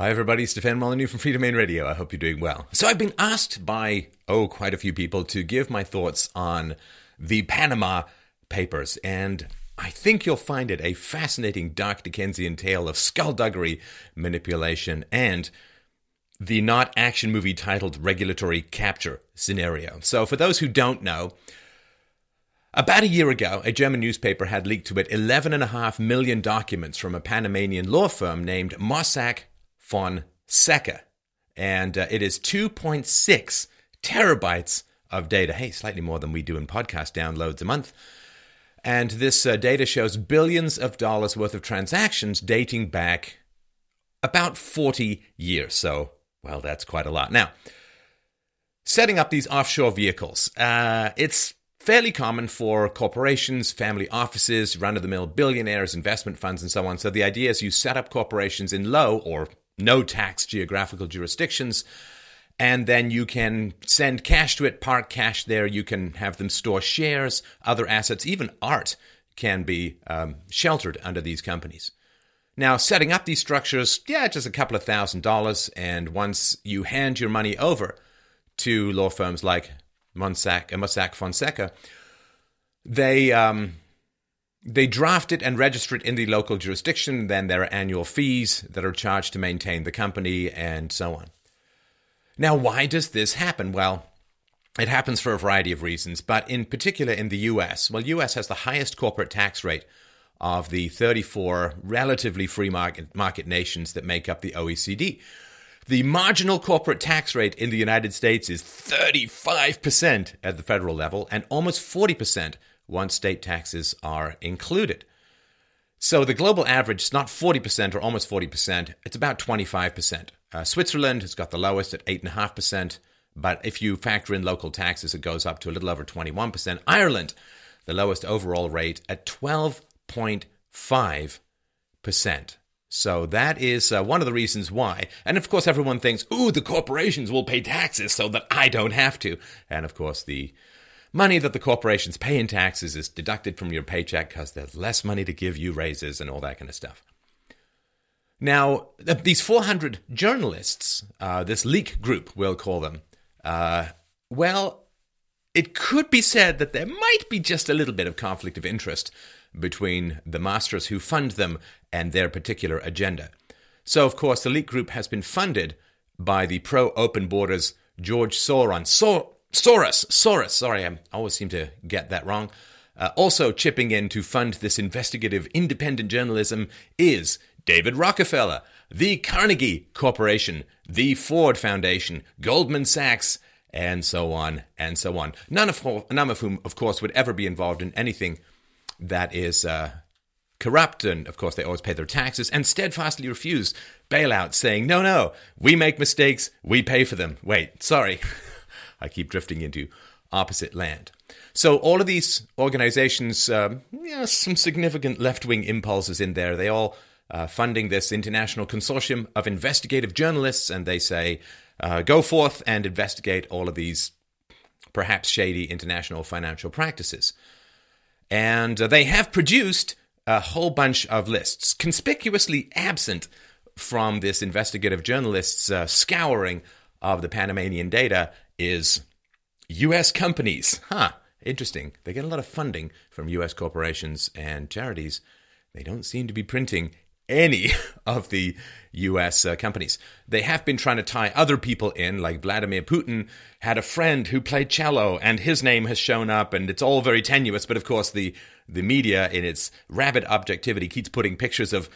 Hi, everybody. Stefan Molyneux from Freedomain Radio. I hope you're doing well. So, I've been asked by, oh, quite a few people to give my thoughts on the Panama Papers, and I think you'll find it a fascinating dark Dickensian tale of skullduggery, manipulation, and the not action movie titled regulatory capture scenario. So, for those who don't know, about a year ago, a German newspaper had leaked to it 11.5 million documents from a Panamanian law firm named Mossack Fonseca. And uh, it is 2.6 terabytes of data. Hey, slightly more than we do in podcast downloads a month. And this uh, data shows billions of dollars worth of transactions dating back about 40 years. So, well, that's quite a lot. Now, setting up these offshore vehicles, uh, it's fairly common for corporations, family offices, run of the mill billionaires, investment funds, and so on. So the idea is you set up corporations in low or no tax geographical jurisdictions. And then you can send cash to it, park cash there. You can have them store shares, other assets, even art can be um, sheltered under these companies. Now, setting up these structures, yeah, just a couple of thousand dollars. And once you hand your money over to law firms like Mossack, Mossack Fonseca, they um, they draft it and register it in the local jurisdiction. Then there are annual fees that are charged to maintain the company and so on. Now, why does this happen? Well, it happens for a variety of reasons, but in particular in the US, well, US has the highest corporate tax rate of the 34 relatively free market, market nations that make up the OECD. The marginal corporate tax rate in the United States is 35% at the federal level and almost 40% once state taxes are included. So the global average is not 40% or almost 40%, it's about 25%. Uh, Switzerland has got the lowest at 8.5%, but if you factor in local taxes, it goes up to a little over 21%. Ireland, the lowest overall rate at 12.5%. So that is uh, one of the reasons why. And of course, everyone thinks, ooh, the corporations will pay taxes so that I don't have to. And of course, the money that the corporations pay in taxes is deducted from your paycheck because there's less money to give you raises and all that kind of stuff. Now, these 400 journalists, uh, this leak group, we'll call them, uh, well, it could be said that there might be just a little bit of conflict of interest between the masters who fund them and their particular agenda. So, of course, the leak group has been funded by the pro open borders George Soros. So- Soros, Soros, sorry, I always seem to get that wrong. Uh, also chipping in to fund this investigative independent journalism is David Rockefeller, the Carnegie Corporation, the Ford Foundation, Goldman Sachs, and so on and so on. None of, none of whom, of course, would ever be involved in anything that is uh, corrupt, and of course, they always pay their taxes and steadfastly refuse bailouts, saying, no, no, we make mistakes, we pay for them. Wait, sorry. I keep drifting into opposite land. So all of these organizations, um, yeah, some significant left-wing impulses in there. They all uh, funding this international consortium of investigative journalists, and they say, uh, go forth and investigate all of these perhaps shady international financial practices. And uh, they have produced a whole bunch of lists, conspicuously absent from this investigative journalists' uh, scouring of the Panamanian data is U.S. companies. Huh, interesting. They get a lot of funding from U.S. corporations and charities. They don't seem to be printing any of the US uh, companies. They have been trying to tie other people in, like Vladimir Putin had a friend who played cello and his name has shown up and it's all very tenuous, but of course the the media in its rabid objectivity keeps putting pictures of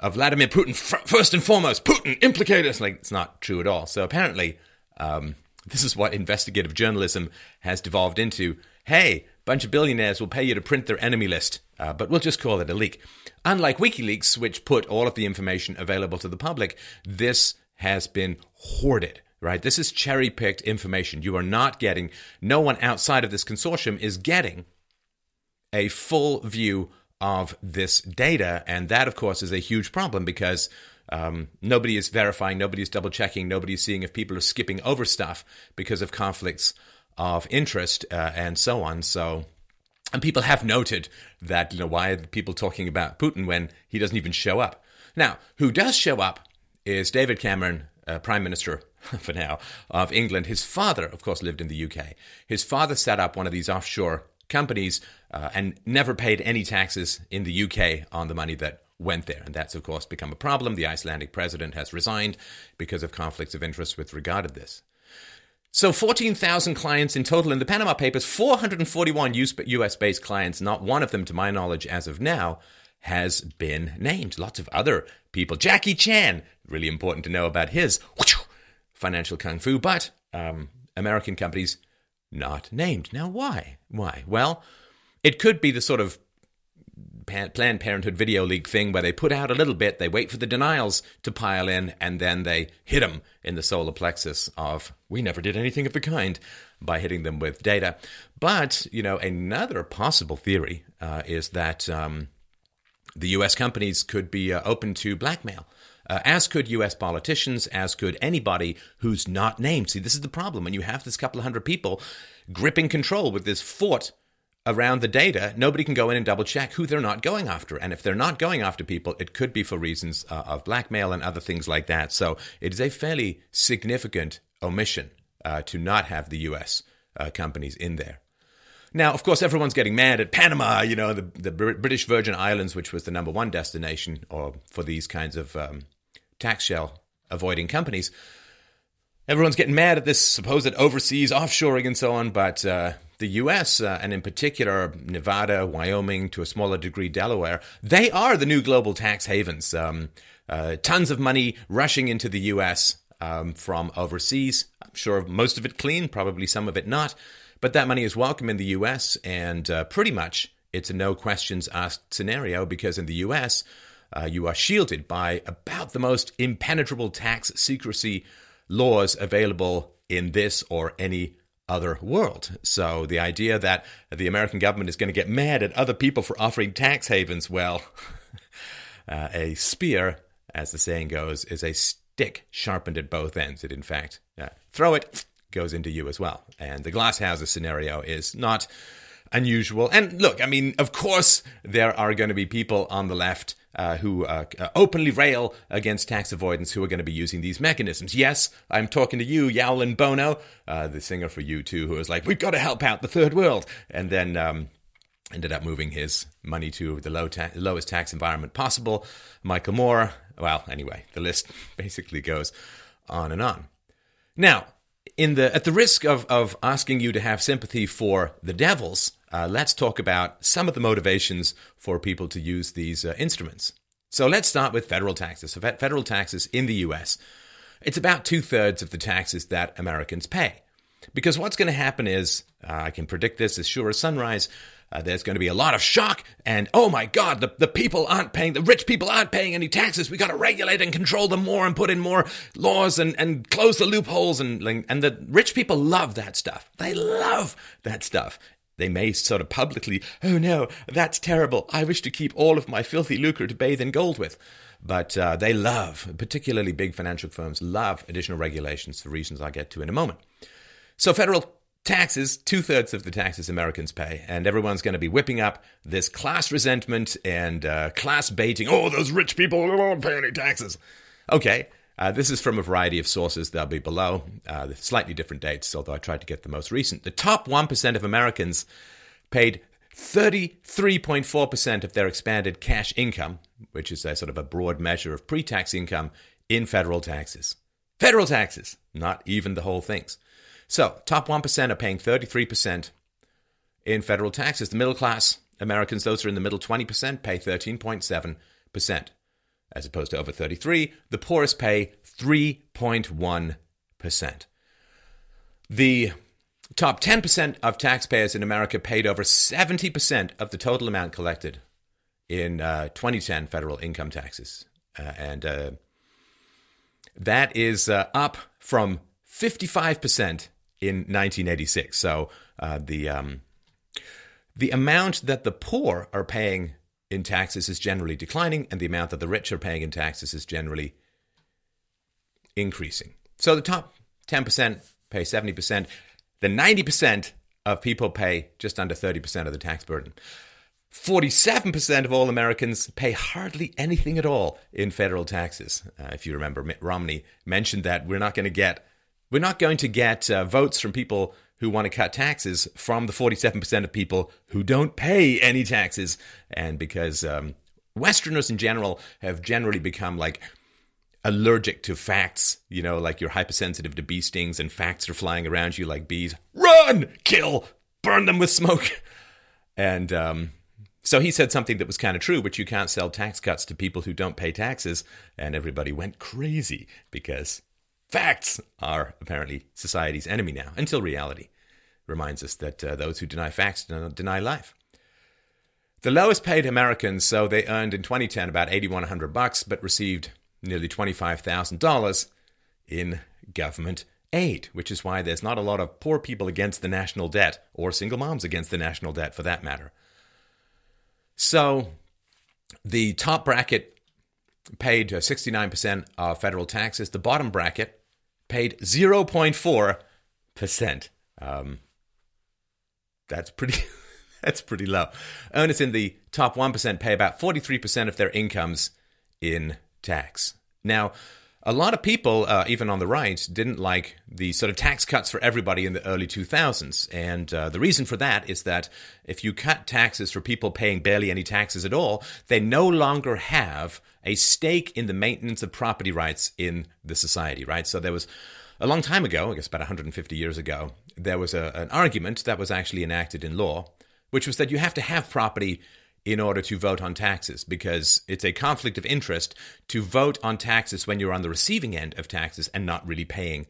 of Vladimir Putin first and foremost, Putin implicated. Like it's not true at all. So apparently um, this is what investigative journalism has devolved into. Hey, bunch of billionaires will pay you to print their enemy list, uh, but we'll just call it a leak. Unlike WikiLeaks, which put all of the information available to the public, this has been hoarded right? This is cherry picked information. You are not getting, no one outside of this consortium is getting a full view of this data. And that, of course, is a huge problem because um, nobody is verifying, nobody is double checking, nobody is seeing if people are skipping over stuff because of conflicts of interest uh, and so on. So, and people have noted that, you know, why are people talking about Putin when he doesn't even show up? Now, who does show up is David Cameron, uh, Prime Minister for now of England. His father, of course, lived in the UK. His father set up one of these offshore companies uh, and never paid any taxes in the UK on the money that went there. And that's, of course, become a problem. The Icelandic president has resigned because of conflicts of interest with regard to this. So 14,000 clients in total in the Panama Papers, 441 US based clients, not one of them, to my knowledge, as of now, has been named. Lots of other people. Jackie Chan, really important to know about his financial kung fu, but um, American companies not named. Now, why? Why? Well, it could be the sort of Planned Parenthood video leak thing where they put out a little bit, they wait for the denials to pile in, and then they hit them in the solar plexus of, we never did anything of the kind by hitting them with data. But, you know, another possible theory uh, is that um, the US companies could be uh, open to blackmail. Uh, as could US politicians, as could anybody who's not named. See, this is the problem. When you have this couple of hundred people gripping control with this fort around the data, nobody can go in and double check who they're not going after. And if they're not going after people, it could be for reasons uh, of blackmail and other things like that. So it is a fairly significant omission uh, to not have the US uh, companies in there. Now, of course, everyone's getting mad at Panama, you know, the, the British Virgin Islands, which was the number one destination or for these kinds of um, tax shell avoiding companies. Everyone's getting mad at this supposed overseas offshoring and so on, but uh, the US, uh, and in particular Nevada, Wyoming, to a smaller degree Delaware, they are the new global tax havens. Um, uh, tons of money rushing into the US um, from overseas. I'm sure most of it clean, probably some of it not. But that money is welcome in the US, and uh, pretty much it's a no questions asked scenario because in the US, uh, you are shielded by about the most impenetrable tax secrecy laws available in this or any other world. So the idea that the American government is going to get mad at other people for offering tax havens, well, uh, a spear, as the saying goes, is a stick sharpened at both ends. It, in fact, uh, throw it, goes into you as well. And the glass houses scenario is not unusual. And look, I mean, of course, there are going to be people on the left uh, who uh, uh, openly rail against tax avoidance who are going to be using these mechanisms. Yes, I'm talking to you, Yowlin Bono, uh, the singer for U2, who was like, we've got to help out the third world. And then um, ended up moving his money to the low ta- lowest tax environment possible. Michael Moore. Well, anyway, the list basically goes on and on. Now, in the at the risk of, of asking you to have sympathy for the devils, uh, let's talk about some of the motivations for people to use these uh, instruments. So let's start with federal taxes. So federal taxes in the US, it's about two thirds of the taxes that Americans pay. Because what's going to happen is, uh, I can predict this as sure as sunrise, uh, there's going to be a lot of shock and, oh my God, the, the people aren't paying, the rich people aren't paying any taxes. We got to regulate and control them more and put in more laws and, and close the loopholes. And, and the rich people love that stuff. They love that stuff. They may sort of publicly, oh no, that's terrible. I wish to keep all of my filthy lucre to bathe in gold with. But uh, they love, particularly big financial firms, love additional regulations for reasons I'll get to in a moment. So federal taxes, two thirds of the taxes Americans pay, and everyone's going to be whipping up this class resentment and uh, class baiting. Oh, those rich people don't pay any taxes. Okay, uh, this is from a variety of sources. They'll be below, uh, slightly different dates, although I tried to get the most recent. The top 1% of Americans paid 33.4% of their expanded cash income, which is a sort of a broad measure of pre tax income, in federal taxes. Federal taxes, not even the whole things. So, top 1% are paying 33% in federal taxes. The middle class Americans, those who are in the middle 20%, pay 13.7% as opposed to over 33. The poorest pay 3.1%. The top 10% of taxpayers in America paid over 70% of the total amount collected in uh, 2010 federal income taxes. Uh, and uh, that is uh, up from 55% in 1986. So uh, the um, the amount that the poor are paying in taxes is generally declining, and the amount that the rich are paying in taxes is generally increasing. So the top 10% pay 70%. The 90% of people pay just under 30% of the tax burden. 47% of all Americans pay hardly anything at all in federal taxes. Uh, if you remember, Mitt Romney mentioned that we're not going to get we're not going to get uh, votes from people who want to cut taxes from the 47% of people who don't pay any taxes. And because um, Westerners in general have generally become like allergic to facts, you know, like you're hypersensitive to bee stings and facts are flying around you like bees. Run, kill, burn them with smoke. And um, so he said something that was kind of true, which you can't sell tax cuts to people who don't pay taxes. And everybody went crazy because facts are apparently society's enemy now, until reality reminds us that uh, those who deny facts deny life. The lowest paid Americans, so they earned in 2010 about 8100 bucks, but received nearly $25,000 in government aid, which is why there's not a lot of poor people against the national debt, or single moms against the national debt for that matter. So the top bracket paid 69% of federal taxes. The bottom bracket paid 0.4%. Um, that's pretty. that's pretty low. Earners in the top 1% pay about 43% of their incomes in tax. Now, a lot of people, uh, even on the right, didn't like the sort of tax cuts for everybody in the early 2000s. And uh, the reason for that is that if you cut taxes for people paying barely any taxes at all, they no longer have a stake in the maintenance of property rights in the society, right? So there was a long time ago, I guess about 150 years ago, there was a, an argument that was actually enacted in law, which was that you have to have property in order to vote on taxes because it's a conflict of interest to vote on taxes when you're on the receiving end of taxes and not really paying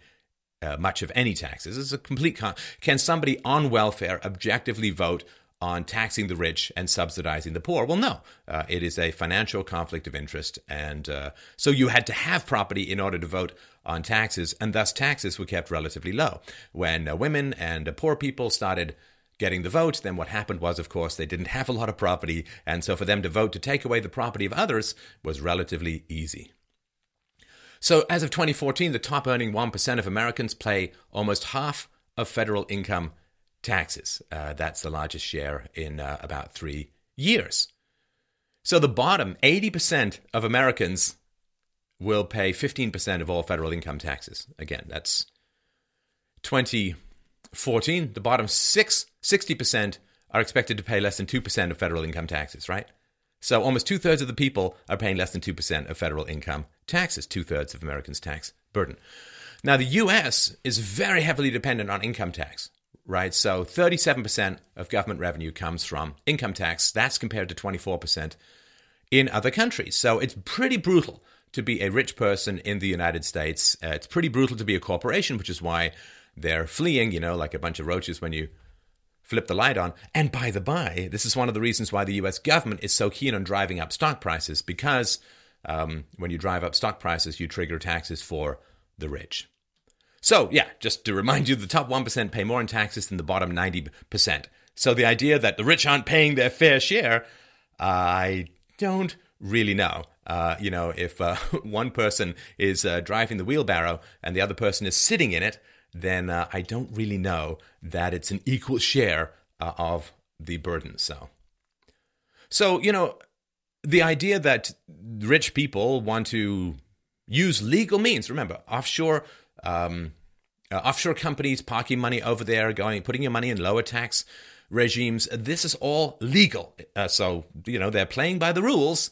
uh, much of any taxes. It's a complete con- can somebody on welfare objectively vote on taxing the rich and subsidizing the poor? Well, no. Uh, it is a financial conflict of interest, and uh, so you had to have property in order to vote on taxes, and thus taxes were kept relatively low. When uh, women and poor people started getting the vote, then what happened was, of course, they didn't have a lot of property, and so for them to vote to take away the property of others was relatively easy. So, as of 2014, the top earning 1% of Americans pay almost half of federal income taxes. Uh, that's the largest share in uh, about three years. So, the bottom 80% of Americans will pay 15% of all federal income taxes. Again, that's 2014. the bottom six, 60% are expected to pay less than 2% of federal income taxes, right? So almost two thirds of the people are paying less than 2% of federal income taxes, two thirds of Americans' tax burden. Now, the US is very heavily dependent on income tax, right? So 37% of government revenue comes from income tax. That's compared to 24% in other countries. So it's pretty brutal to be a rich person in the United States. Uh, it's pretty brutal to be a corporation, which is why they're fleeing, you know, like a bunch of roaches when you flip the light on. And by the by, this is one of the reasons why the US government is so keen on driving up stock prices because um, when you drive up stock prices, you trigger taxes for the rich. So, yeah, just to remind you, the top 1% pay more in taxes than the bottom 90%. So, the idea that the rich aren't paying their fair share, I don't really know. Uh, you know, if uh, one person is uh, driving the wheelbarrow and the other person is sitting in it, then uh, I don't really know that it's an equal share uh, of the burden. So, so you know, the idea that rich people want to use legal means. Remember, offshore. Um, uh, offshore companies parking money over there, going putting your money in lower tax regimes. This is all legal. Uh, so you know they're playing by the rules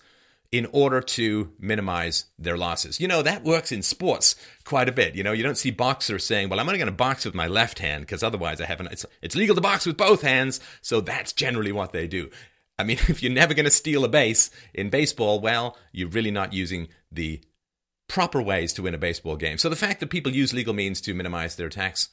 in order to minimize their losses. You know, that works in sports quite a bit. You know, you don't see boxers saying, well, I'm only going to box with my left hand because otherwise I haven't, it's, it's legal to box with both hands. So that's generally what they do. I mean, if you're never going to steal a base in baseball, well, you're really not using the proper ways to win a baseball game. So the fact that people use legal means to minimize their tax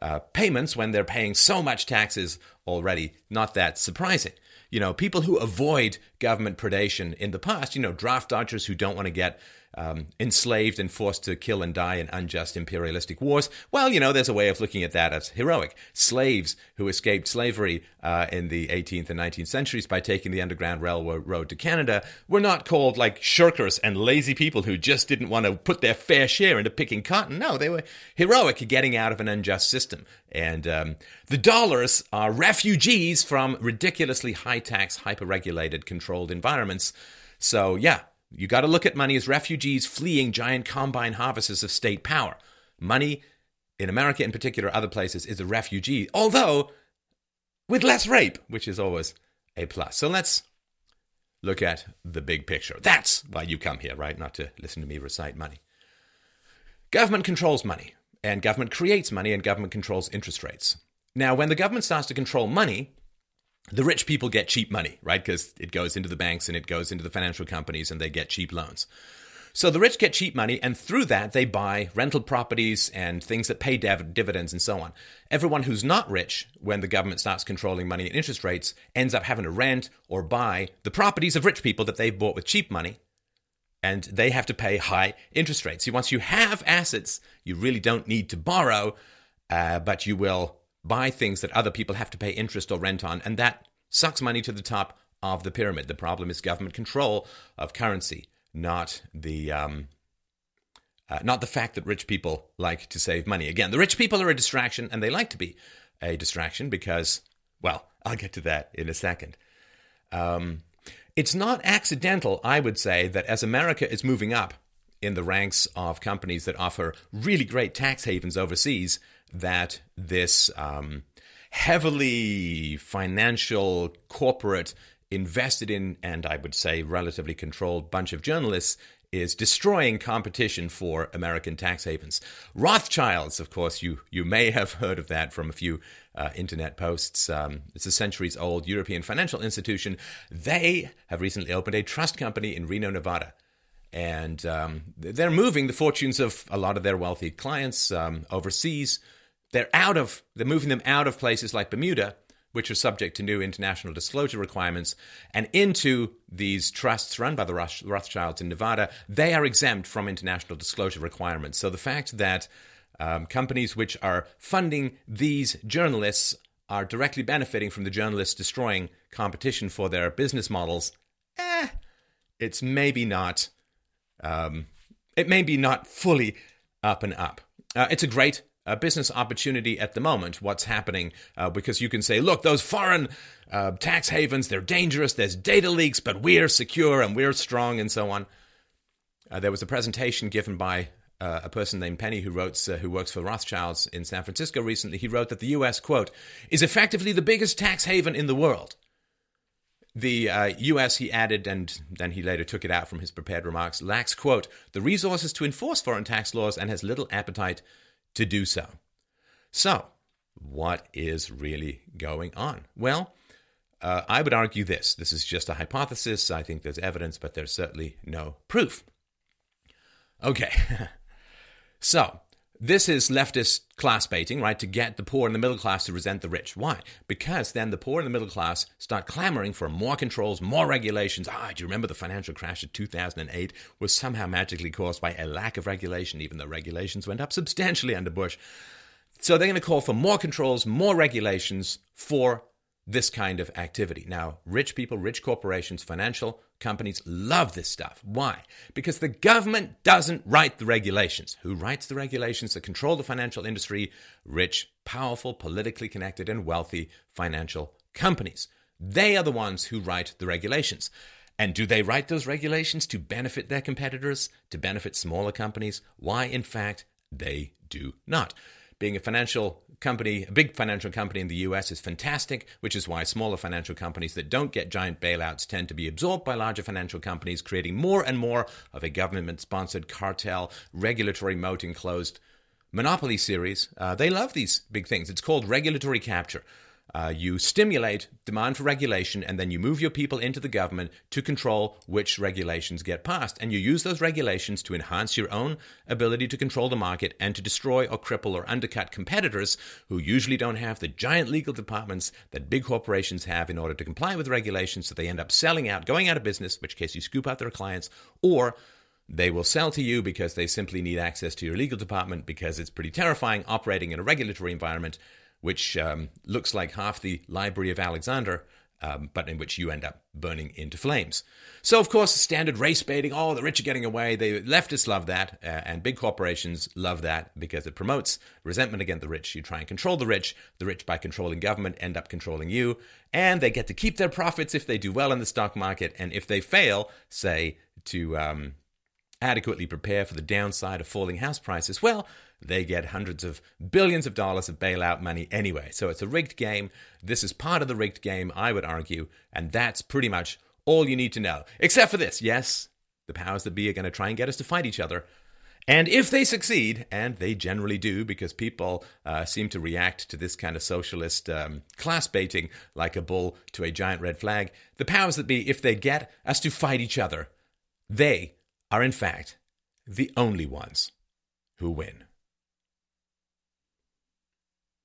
uh, payments when they're paying so much taxes already, not that surprising you know, people who avoid government predation in the past, you know, draft dodgers who don't want to get um, enslaved and forced to kill and die in unjust imperialistic wars. Well, you know, there's a way of looking at that as heroic. Slaves who escaped slavery uh, in the 18th and 19th centuries by taking the Underground Railroad to Canada were not called like shirkers and lazy people who just didn't want to put their fair share into picking cotton. No, they were heroic getting out of an unjust system. And um, the dollars are refugees from ridiculously high tax, hyper regulated, controlled environments. So, yeah, you got to look at money as refugees fleeing giant combine harvests of state power. Money, in America in particular, other places, is a refugee, although with less rape, which is always a plus. So let's look at the big picture. That's why you come here, right? Not to listen to me recite money. Government controls money, and government creates money, and government controls interest rates. Now, when the government starts to control money, the rich people get cheap money, right? Because it goes into the banks and it goes into the financial companies and they get cheap loans. So the rich get cheap money, and through that, they buy rental properties and things that pay div- dividends and so on. Everyone who's not rich, when the government starts controlling money and interest rates, ends up having to rent or buy the properties of rich people that they've bought with cheap money, and they have to pay high interest rates. See, once you have assets, you really don't need to borrow, uh, but you will buy things that other people have to pay interest or rent on, and that sucks money to the top of the pyramid. The problem is government control of currency, not the um, uh, not the fact that rich people like to save money. Again, the rich people are a distraction, and they like to be a distraction because, well, I'll get to that in a second. Um, it's not accidental, I would say, that as America is moving up in the ranks of companies that offer really great tax havens overseas, that this um, heavily financial corporate invested in and I would say relatively controlled bunch of journalists is destroying competition for American tax havens. Rothschilds, of course, you you may have heard of that from a few uh, internet posts. Um, it's a centuries old European financial institution. They have recently opened a trust company in Reno, Nevada. And um, they're moving the fortunes of a lot of their wealthy clients um, overseas they're out of they're moving them out of places like Bermuda, which are subject to new international disclosure requirements, and into these trusts run by the Rothschilds in Nevada. They are exempt from international disclosure requirements. So the fact that um, companies which are funding these journalists are directly benefiting from the journalists destroying competition for their business models, eh, it's maybe not. Um, it may be not fully up and up. Uh, it's a great uh, business opportunity at the moment, what's happening, uh, because you can say, look, those foreign uh, tax havens, they're dangerous, there's data leaks, but we're secure and we're strong, and so on. Uh, there was a presentation given by uh, a person named Penney who wrote, uh, who works for Rothschilds in San Francisco recently. He wrote that the U.S. quote is effectively the biggest tax haven in the world. The uh, U.S., he added, and then he later took it out from his prepared remarks, lacks, quote, the resources to enforce foreign tax laws and has little appetite to do so. So, what is really going on? Well, uh, I would argue this. This is just a hypothesis. I think there's evidence, but there's certainly no proof. Okay. so, this is leftist class baiting, right? To get the poor and the middle class to resent the rich. Why? Because then the poor and the middle class start clamoring for more controls, more regulations. Ah, do you remember the financial crash of 2008 was somehow magically caused by a lack of regulation, even though regulations went up substantially under Bush? So they're going to call for more controls, more regulations for this kind of activity. Now, rich people, rich corporations, financial companies love this stuff. Why? Because the government doesn't write the regulations. Who writes the regulations that control the financial industry? Rich, powerful, politically connected, and wealthy financial companies. They are the ones who write the regulations. And do they write those regulations to benefit their competitors, to benefit smaller companies? Why, in fact, they do not. Being a financial company, a big financial company in the US is fantastic, which is why smaller financial companies that don't get giant bailouts tend to be absorbed by larger financial companies, creating more and more of a government sponsored cartel, regulatory moat enclosed monopoly series. Uh, they love these big things. It's called regulatory capture. Uh, you stimulate demand for regulation, and then you move your people into the government to control which regulations get passed. And you use those regulations to enhance your own ability to control the market and to destroy or cripple or undercut competitors who usually don't have the giant legal departments that big corporations have in order to comply with regulations. So they end up selling out, going out of business, in which case you scoop out their clients, or They will sell to you because they simply need access to your legal department because it's pretty terrifying operating in a regulatory environment which um, looks like half the Library of Alexandria um, but in which you end up burning into flames. So, of course, standard race baiting. Oh, the rich are getting away. The leftists love that, uh, and big corporations love that because it promotes resentment against the rich. You try and control the rich. The rich, by controlling government, end up controlling you, and they get to keep their profits if they do well in the stock market, and if they fail, say to um, adequately prepare for the downside of falling house prices, well, they get hundreds of billions of dollars of bailout money anyway. So it's a rigged game. This is part of the rigged game, I would argue, and that's pretty much all you need to know. Except for this yes, the powers that be are going to try and get us to fight each other. And if they succeed, and they generally do, because people uh, seem to react to this kind of socialist um, class baiting like a bull to a giant red flag, the powers that be, if they get us to fight each other, they are in fact the only ones who win.